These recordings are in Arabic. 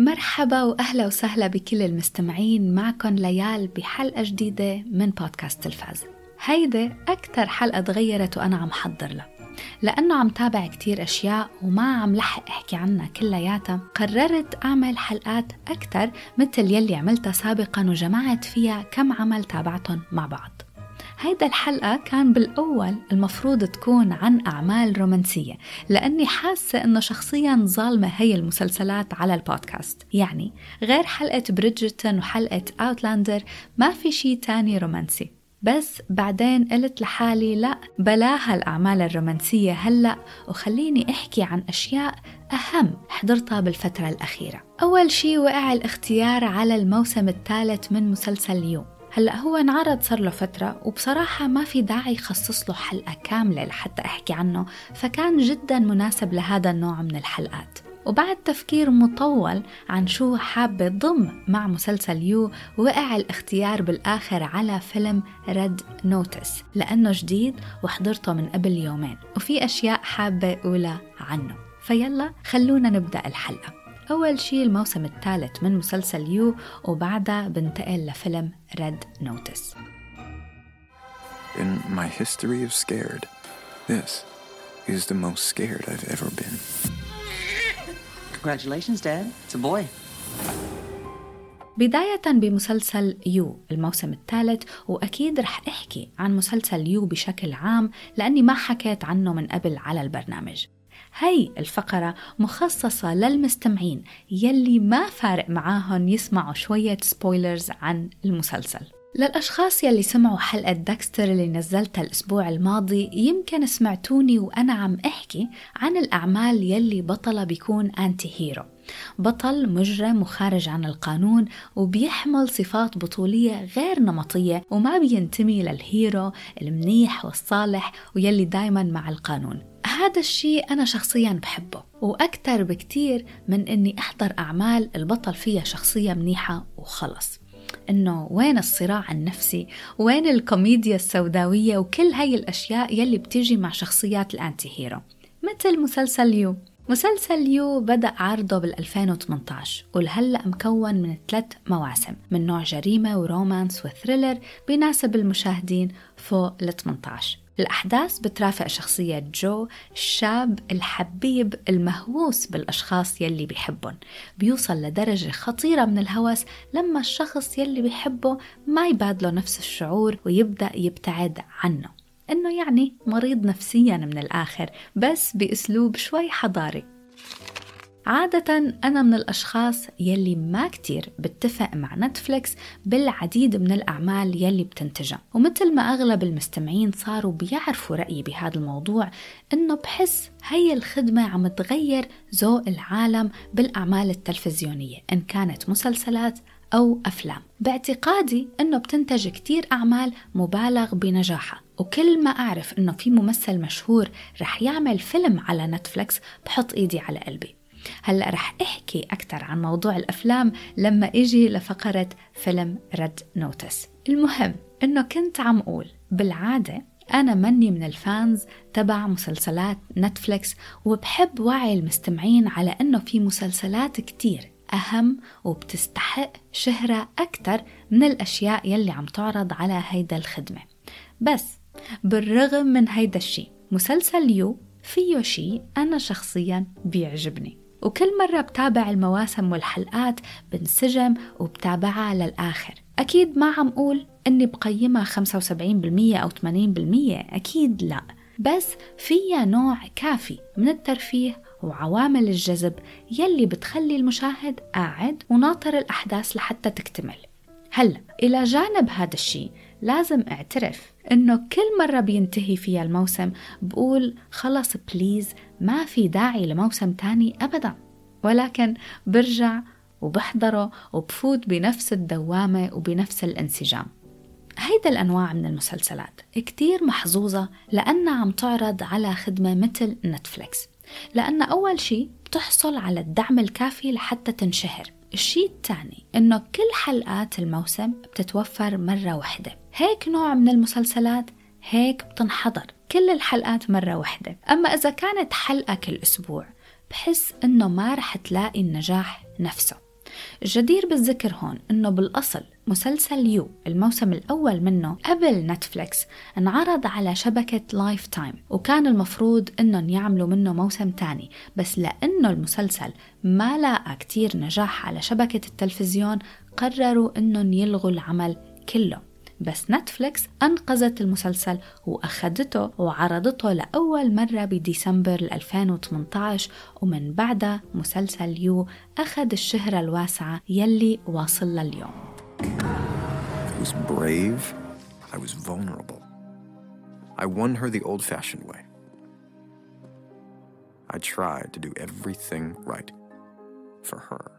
مرحبا وأهلا وسهلا بكل المستمعين معكم ليال بحلقة جديدة من بودكاست تلفاز هيدي أكثر حلقة تغيرت وأنا عم حضر لها. لأنه عم تابع كتير أشياء وما عم لحق أحكي عنها كلياتها قررت أعمل حلقات أكثر مثل يلي عملتها سابقا وجمعت فيها كم عمل تابعتهم مع بعض. هيدا الحلقة كان بالأول المفروض تكون عن أعمال رومانسية لأني حاسة أنه شخصيا ظالمة هي المسلسلات على البودكاست. يعني غير حلقة بريدجتون وحلقة أوتلاندر ما في شي تاني رومانسي. بس بعدين قلت لحالي لا بلاها الأعمال الرومانسية هلأ وخليني أحكي عن أشياء أهم حضرتها بالفترة الأخيرة. أول شي وقع الاختيار على الموسم الثالث من مسلسل يوم هلا هو انعرض صار له فترة وبصراحة ما في داعي خصص له حلقة كاملة لحتى أحكي عنه فكان جدا مناسب لهذا النوع من الحلقات. وبعد تفكير مطول عن شو حابة ضم مع مسلسل You وقع الاختيار بالآخر على فيلم Red Notice لأنه جديد وحضرته من قبل يومين وفي أشياء حابة أقولها عنه. فيلا خلونا نبدأ الحلقة. أول شي الموسم الثالث من مسلسل You وبعدها بنتقل لفيلم Red Notice In my history of scared, this is the most scared I've ever been. Congratulations, Dad. It's a boy. بداية بمسلسل You الموسم الثالث وأكيد رح أحكي عن مسلسل You بشكل عام لأني ما حكيت عنه من قبل على البرنامج هي الفقرة مخصصة للمستمعين يلي ما فارق معاهم يسمعوا شوية spoilers عن المسلسل. للأشخاص يلي سمعوا حلقة Dexter اللي نزلتها الأسبوع الماضي يمكن سمعتوني وأنا عم أحكي عن الأعمال يلي بطلة بيكون anti hero بطل مجرم وخارج عن القانون وبيحمل صفات بطولية غير نمطية وما بينتمي لل hero المنيح والصالح ويلي دايما مع القانون. هذا الشيء أنا شخصيا بحبه وأكثر بكتير من أني أحضر أعمال البطل فيها شخصية منيحة وخلص. إنه وين الصراع النفسي؟ وين الكوميديا السوداوية وكل هاي الأشياء يلي بتيجي مع شخصيات ال anti hero؟ مثل مسلسل You. مسلسل You بدأ عرضه بال 2018 ولهلأ مكون من ثلاث مواسم من نوع جريمة و romance و thriller بيناسب المشاهدين فوق ال 18 الأحداث بترافق شخصية جو الشاب الحبيب المهووس بالأشخاص يلي بيحبهم. بيوصل لدرجة خطيرة من الهوس لما الشخص يلي بيحبه ما يبادله نفس الشعور ويبدأ يبتعد عنه. إنه يعني مريض نفسيا من الآخر بس بأسلوب شوي حضاري. عادة أنا من الأشخاص يلي ما كتير بتفق مع نتفليكس بالعديد من الأعمال يلي بتنتجها. ومثل ما أغلب المستمعين صاروا بيعرفوا رأيي بهذا الموضوع إنه بحس هي الخدمة عم تغير ذوق العالم بالأعمال التلفزيونية إن كانت مسلسلات أو أفلام. باعتقادي أنه بتنتج كتير أعمال مبالغ بنجاحها. وكل ما أعرف أنه في ممثل مشهور رح يعمل فيلم على نتفليكس بحط إيدي على قلبي. هلا رح احكي أكثر عن موضوع الأفلام لما إجي لفقرة فيلم Red Notice المهم إنه كنت عم أقول بالعادة أنا مني من ال fans تبع مسلسلات نتفليكس وبحب وعي المستمعين على أنه في مسلسلات كتير أهم وبتستحق شهرة أكثر من الأشياء يلي عم تعرض على هيدا الخدمة. بس بالرغم من هيدا الشي مسلسل يو فيه شي أنا شخصيا بيعجبني. وكل مرة بتابع المواسم والحلقات بنسجم وبتابعها للآخر. أكيد ما عم أقول أني بقيمها 75% أو 80% أكيد لا. بس فيها نوع كافي من الترفيه وعوامل الجذب يلي بتخلي المشاهد قاعد وناطر الأحداث لحتى تكتمل. هلا إلى جانب هذا الشيء لازم اعترف إنه كل مرة بينتهي فيها الموسم بقول خلص please ما في داعي لموسم تاني ابدا. ولكن برجع وبحضره وبفوت بنفس الدوامة وبنفس الانسجام. هيدا الأنواع من المسلسلات كتير محظوظة لأنها عم تعرض على خدمة مثل نتفليكس لأن أول شي بتحصل على الدعم الكافي لحتى تنشهر. الشيء الثاني إنه كل حلقات الموسم بتتوفر مرة واحدة. هيك نوع من المسلسلات هيك بتنحضر كل الحلقات مرة واحدة. أما إذا كانت حلقة كل أسبوع بحس إنه ما رح تلاقي النجاح نفسه. الجدير بالذكر هون إنه بالأصل مسلسل You الموسم الأول منه قبل نتفليكس انعرض على شبكة Lifetime وكان المفروض إنهم يعملوا منه موسم تاني بس لأنه المسلسل ما لاقى كتير نجاح على شبكة التلفزيون قرروا إنهم يلغوا العمل كله. بس نتفليكس أنقذت المسلسل وأخذته وعرضته لأول مرة بديسمبر 2018 ومن بعدها مسلسل يو أخذ الشهرة الواسعة يلي واصل لليوم. I was brave. I was vulnerable. I won her the old fashioned way. I tried to do everything right for her.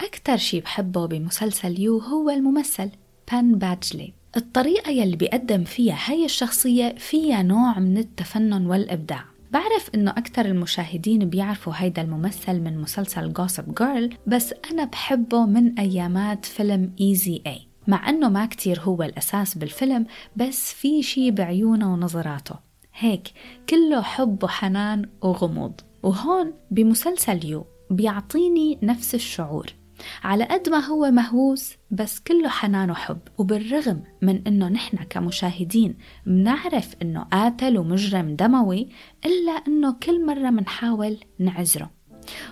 أكتر شي بحبه بمسلسل You هو الممثل بان بادجلي الطريقة يلي بيقدم فيها هاي الشخصية فيها نوع من التفنن والإبداع بعرف إنه أكثر المشاهدين بيعرفوا هيدا الممثل من مسلسل Gossip Girl بس أنا بحبه من أيامات فيلم Easy A مع أنه ما كتير هو الأساس بالفيلم بس في شي بعيونه ونظراته. هيك كله حب وحنان وغموض. وهون بمسلسل You بيعطيني نفس الشعور. على قد ما هو مهووس بس كله حنان وحب. وبالرغم من إنه نحن كمشاهدين بنعرف إنه قاتل ومجرم دموي إلا إنه كل مرة منحاول نعذره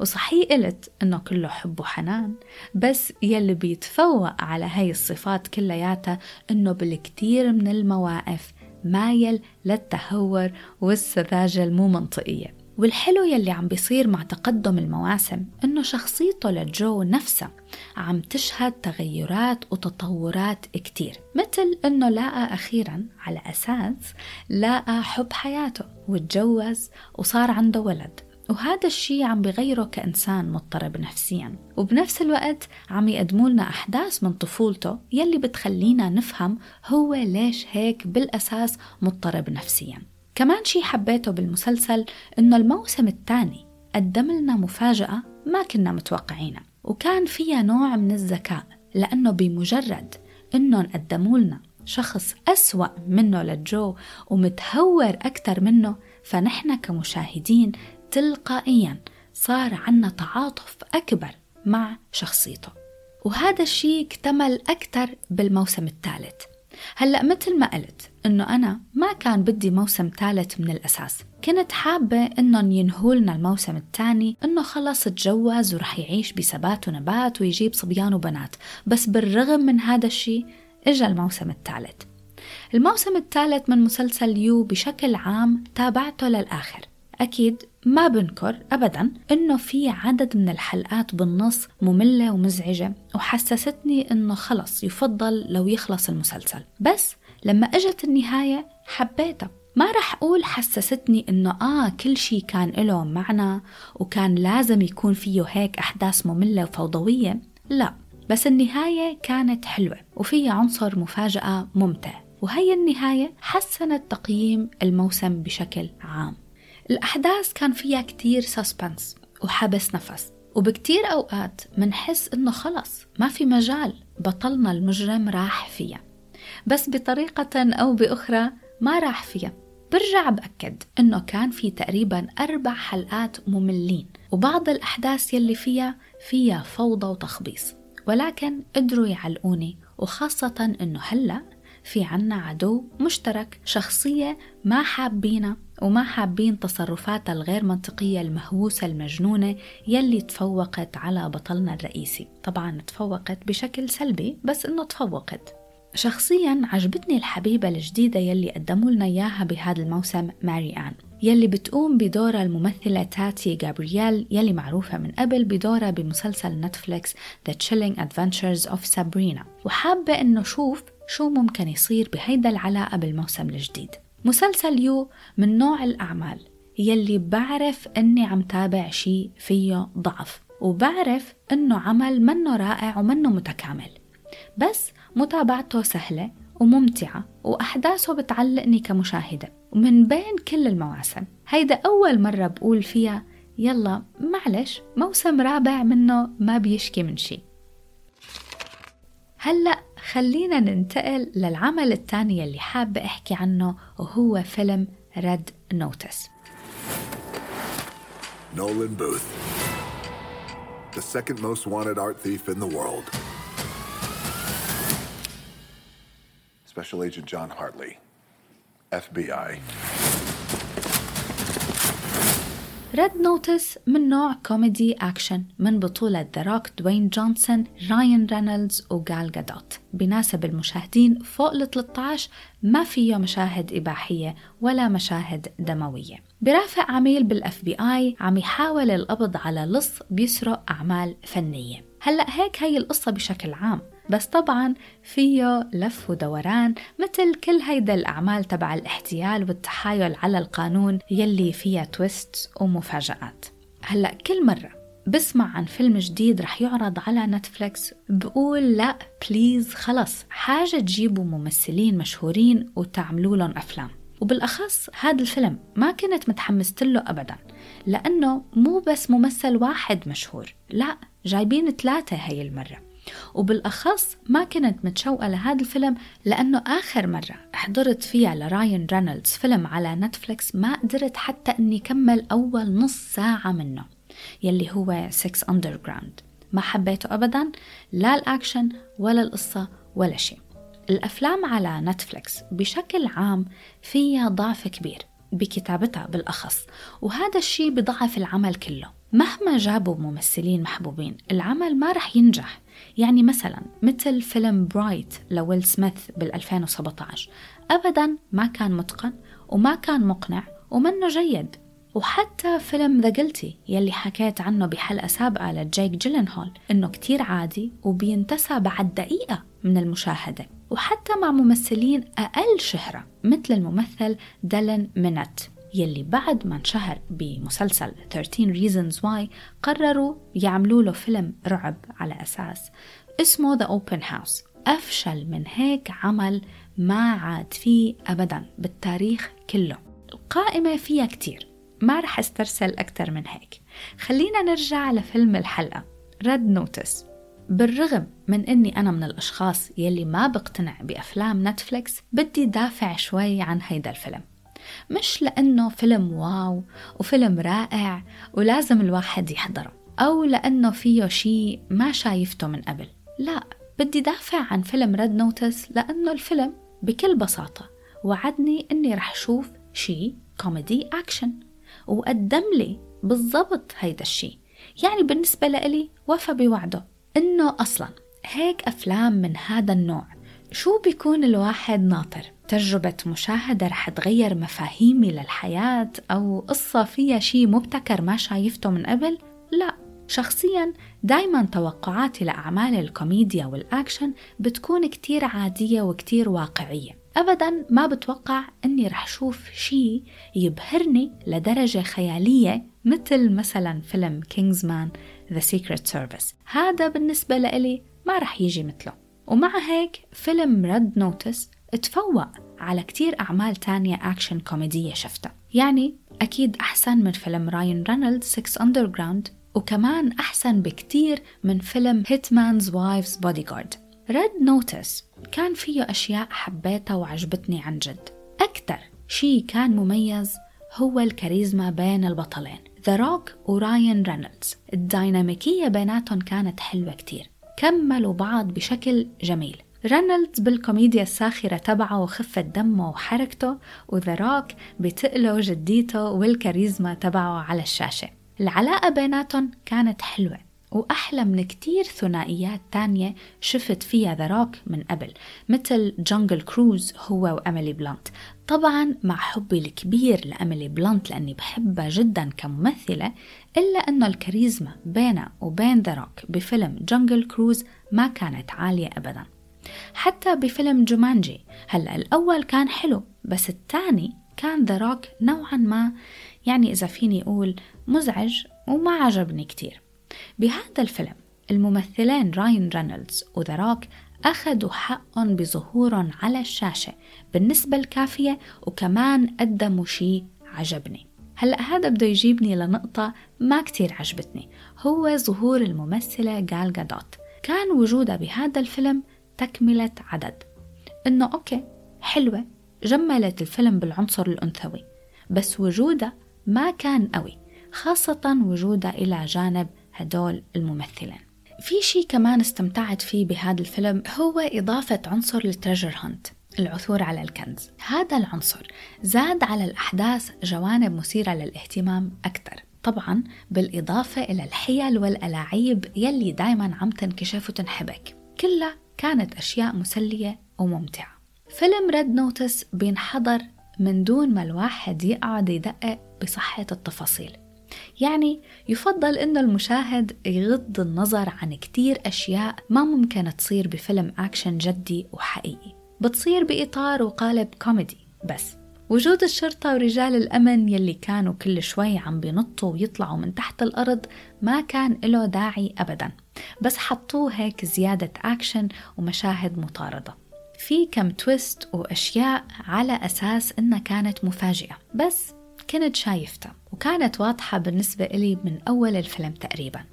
وصحيح قلت إنه كله حب وحنان بس يلي بيتفوق على هاي الصفات كلياتها إنه بالكثير من المواقف مايل للتهور والسذاجة المو منطقية. والحلو يلي عم بيصير مع تقدم المواسم إنه شخصيته لجو نفسها عم تشهد تغيرات وتطورات كتير مثل إنه لاقى أخيرا على أساس لاقى حب حياته وتجوز وصار عنده ولد وهذا الشيء عم بغيره كإنسان مضطرب نفسيا وبنفس الوقت عم يقدموا لنا أحداث من طفولته يلي بتخلينا نفهم هو ليش هيك بالأساس مضطرب نفسيا. كمان شي حبيته بالمسلسل إنه الموسم الثاني قدم لنا مفاجأة ما كنا متوقعينها وكان فيها نوع من الذكاء لأنه بمجرد إنهم قدموا لنا شخص أسوأ منه لجو ومتهور أكثر منه فنحن كمشاهدين تلقائيا صار عنا تعاطف أكبر مع شخصيته. وهذا الشيء اكتمل أكثر بالموسم الثالث. هلأ مثل ما قلت إنه أنا ما كان بدي موسم ثالث من الأساس. كنت حابة إنهم ينهولنا الموسم الثاني إنه خلص تجوز ورح يعيش بثبات ونبات ويجيب صبيان وبنات. بس بالرغم من هذا الشيء إجا الموسم الثالث. الموسم الثالث من مسلسل يو بشكل عام تابعته للآخر. أكيد ما بنكر أبدا إنه في عدد من الحلقات بالنص مملة ومزعجة وحسستني إنه خلص يفضل لو يخلص المسلسل. بس لما اجت النهاية حبيتها. ما رح أقول حسستني إنه آه كل شي كان له معنى وكان لازم يكون فيه هيك أحداث مملة وفوضوية. لا بس النهاية كانت حلوة وفيها عنصر مفاجأة ممتع. وهي النهاية حسنت تقييم الموسم بشكل عام. الأحداث كان فيها كتير سسبنس وحبس نفس. وبكتير أوقات منحس إنه خلص ما في مجال بطلنا المجرم راح فيها. بس بطريقة أو بأخرى ما راح فيها. برجع بأكد إنه كان في تقريبا أربع حلقات مملين وبعض الأحداث يلي فيها فيها فوضى وتخبيص ولكن قدروا يعلقوني وخاصة إنه هلأ في عنا عدو مشترك شخصية ما حابينها وما حابين تصرفاتها الغير منطقية المهووسة المجنونة يلي تفوقت على بطلنا الرئيسي. طبعا تفوقت بشكل سلبي بس إنه تفوقت. شخصيا عجبتني الحبيبة الجديدة يلي قدموا لنا إياها بهذا الموسم ماري آن. يلي بتقوم بدورها الممثلة تاتي جابرييل يلي معروفة من قبل بدورها بمسلسل نتفليكس The Chilling Adventures of Sabrina. وحابة إنه شوف شو ممكن يصير بهيدا العلاقة بالموسم الجديد. مسلسل يو من نوع الأعمال يلي بعرف إني عم تابع شي فيه ضعف وبعرف إنه عمل منه رائع ومنه متكامل. بس متابعته سهلة وممتعة وأحداثه بتعلقني كمشاهدة ومن بين كل المواسم هيدا أول مرة بقول فيها يلا معلش موسم رابع منه ما بيشكي من شي هلأ خلينا ننتقل للعمل الثاني اللي حابة أحكي عنه وهو فيلم Red Notice Nolan Booth. the second most wanted art thief in the world. Special Agent John Hartley, FBI. Red Notice من نوع كوميدي أكشن من بطولة ذا روك دوين جونسون راين رينولدز وجال جادوت بناسب المشاهدين فوق ال 13 ما فيه مشاهد إباحية ولا مشاهد دموية. برافق عميل بال FBI عم يحاول القبض على لص بيسرق أعمال فنية. هلأ هيك هي القصة بشكل عام. بس طبعا فيه لف ودوران مثل كل هيدا الأعمال تبع الاحتيال والتحايل على القانون يلي فيها twist ومفاجآت. هلأ كل مرة بسمع عن فيلم جديد رح يعرض على نتفليكس بقول لأ Please خلص. حاجة تجيبوا ممثلين مشهورين وتعملوا لهم أفلام. وبالأخص هذا الفيلم ما كنت متحمست له أبدا لأنه مو بس ممثل واحد مشهور لأ جايبين ثلاثة هاي المرة. وبالأخص ما كنت متشوقة لهذا الفيلم لأنه آخر مرة حضرت فيها لراين رينولدز فيلم على نتفليكس ما قدرت حتى أني كمل أول نص ساعة منه يلي هو 6 Underground. ما حبيته أبدا لا الأكشن ولا القصة ولا شيء. الأفلام على نتفليكس بشكل عام فيها ضعف كبير بكتابتها بالأخص وهذا الشيء بضعف العمل كله. مهما جابوا ممثلين محبوبين العمل ما رح ينجح. يعني مثلا مثل فيلم Bright لويل سميث بال 2017 أبدا ما كان متقن وما كان مقنع ومنه جيد. وحتى فيلم The Guilty يلي حكيت عنه بحلقة سابقة لجيك جيلنهول إنه كتير عادي وبينتسى بعد دقيقة من المشاهدة. وحتى مع ممثلين أقل شهرة مثل الممثل ديلان مينيت. يلي بعد ما انشهر بمسلسل 13 Reasons Why قرروا يعملوا له فيلم رعب على أساس. اسمه The Open House. أفشل من هيك عمل ما عاد فيه أبدا بالتاريخ كله. القائمة فيها كتير. ما رح استرسل أكثر من هيك. خلينا نرجع لفيلم الحلقة. Red Notice بالرغم من إني أنا من الأشخاص يلي ما بقتنع بأفلام نتفليكس بدي دافع شوي عن هيدا الفيلم. مش لأنه فيلم wow وفيلم رائع ولازم الواحد يحضره أو لأنه فيه شيء ما شايفته من قبل. لا بدي دافع عن فيلم Red Notice لأنه الفيلم بكل بساطة وعدني إني رح شوف شيء كوميدي أكشن وقدم لي بالضبط هيدا الشيء. يعني بالنسبة لإلي وفى بوعده إنه أصلا هيك أفلام من هذا النوع. شو بيكون الواحد ناطر؟ تجربة مشاهدة رح تغير مفاهيمي للحياة أو قصة فيها شي مبتكر ما شايفته من قبل؟ لا. شخصيا دايما توقعاتي لأعمال الكوميديا والأكشن بتكون كتير عادية وكتير واقعية. أبدا ما بتوقع أني رح شوف شي يبهرني لدرجة خيالية مثل مثلا فيلم Kingsman The Secret Service هذا بالنسبة لإلي ما رح يجي مثله. ومع هيك فيلم Red Notice تفوق على كتير أعمال تانية أكشن كوميدية شفتها. يعني أكيد أحسن من فيلم راين رينولد 6 Underground وكمان أحسن بكتير من فيلم Hitman's Wife's Bodyguard Red Notice كان فيه أشياء حبيتها وعجبتني عن جد. أكتر شي كان مميز هو الكاريزما بين البطلين ذا روك وراين رينولدز. الديناميكية بيناتهم كانت حلوة كتير. كملوا بعض بشكل جميل. رينولدز بالكوميديا الساخرة تبعه وخفة دمه وحركته وذا روك بتقله وجديته والكاريزما تبعه على الشاشة. العلاقة بيناتهم كانت حلوة وأحلى من كتير ثنائيات تانية شفت فيها ذا روك من قبل مثل Jungle Cruise هو وأميلي بلانت. طبعا مع حبي الكبير لأميلي بلانت لأني بحبها جدا كممثلة إلا أنه الكاريزما بينها وبين ذا روك بفيلم Jungle Cruise ما كانت عالية أبدا. حتى بفيلم Jumanji. هلا الأول كان حلو بس الثاني كان ذا روك نوعا ما. يعني إذا فيني أقول مزعج وما عجبني كتير. بهذا الفيلم الممثلين راين رينولدز وذا روك أخذوا حقهم بظهورهم على الشاشة بالنسبة الكافية وكمان قدموا شيء عجبني. هلأ هذا بده يجيبني لنقطة ما كتير عجبتني. هو ظهور الممثلة جال جادوت كان وجودها بهذا الفيلم تكملة عدد. إنه okay حلوة جملت الفيلم بالعنصر الأنثوي بس وجودها ما كان قوي خاصة وجودها إلى جانب هدول الممثلين. في شيء كمان استمتعت فيه بهذا الفيلم هو إضافة عنصر treasure hunt العثور على الكنز. هذا العنصر زاد على الأحداث جوانب مثيرة للاهتمام أكثر. طبعا بالإضافة إلى الحيل والألاعيب يلي دايما عم تنكشف وتنحبك. كلها كانت أشياء مسلية وممتعة. فيلم Red Notice بينحضر من دون ما الواحد يقعد يدقق بصحة التفاصيل. يعني يفضل إنه المشاهد يغض النظر عن كتير أشياء ما ممكن تصير بفيلم أكشن جدي وحقيقي. بتصير بإطار وقالب كوميدي بس. وجود الشرطة ورجال الأمن يلي كانوا كل شوي عم بينطوا ويطلعوا من تحت الأرض ما كان له داعي أبدا. بس حطوه هيك زيادة أكشن ومشاهد مطاردة. في كم تويست وأشياء على أساس إنها كانت مفاجئة. بس كنت شايفتها وكانت واضحة بالنسبة إلي من أول الفيلم تقريبا.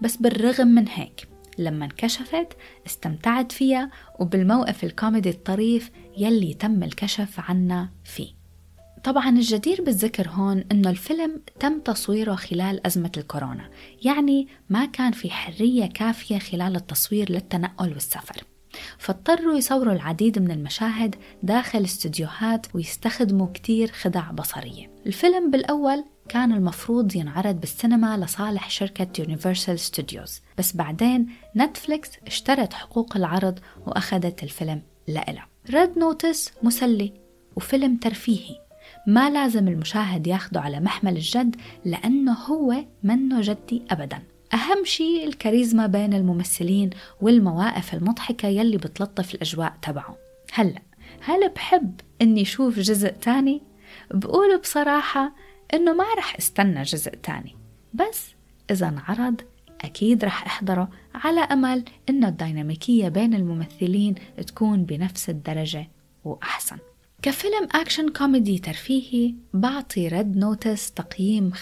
بس بالرغم من هيك لما انكشفت استمتعت فيها وبالموقف الكوميدي الطريف يلي تم الكشف عنا فيه. طبعا الجدير بالذكر هون إنه الفيلم تم تصويره خلال أزمة الكورونا يعني ما كان في حرية كافية خلال التصوير للتنقل والسفر. فاضطروا يصوروا العديد من المشاهد داخل استديوهات ويستخدموا كتير خدع بصرية. الفيلم بالأول كان المفروض ينعرض بالسينما لصالح شركة Universal Studios بس بعدين Netflix اشترت حقوق العرض وأخذت الفيلم لإلها. Red Notice مسلي وفيلم ترفيهي. ما لازم المشاهد ياخده على محمل الجد لأنه هو منه جدي أبدا. أهم شيء الكاريزما بين الممثلين والمواقف المضحكة يلي بتلطف الأجواء تبعه. هلأ هل بحب إني شوف جزء تاني؟ بقول بصراحة إنه ما رح أستنى جزء تاني. بس إذا انعرض أكيد رح أحضره على أمل إنه الديناميكية بين الممثلين تكون بنفس الدرجة وأحسن. كفيلم أكشن كوميدي ترفيهي بعطي Red Notice تقييم 65%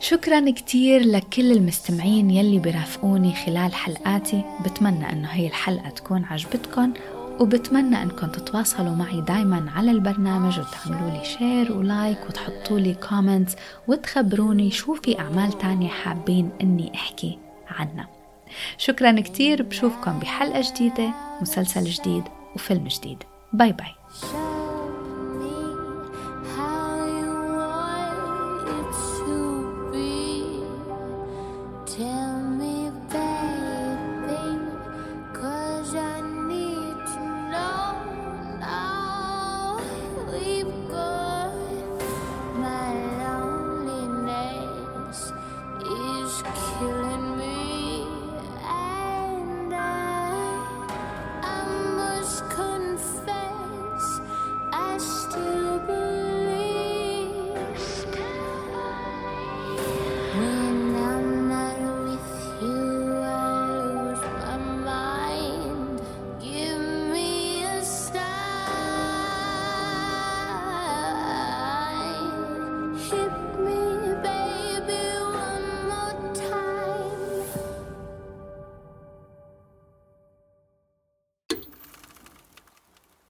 شكرا كتير لكل المستمعين يلي برافقوني خلال حلقاتي. بتمنى إنه هي الحلقة تكون عجبتكم وبتمنى إنكم تتواصلوا معي دايما على البرنامج وتعملوا لي share و like وتحطوا لي comments وتخبروني شو في أعمال تانية حابين إني أحكي عنها. شكرا كتير بشوفكم بحلقة جديدة مسلسل جديد وفيلم جديد. bye bye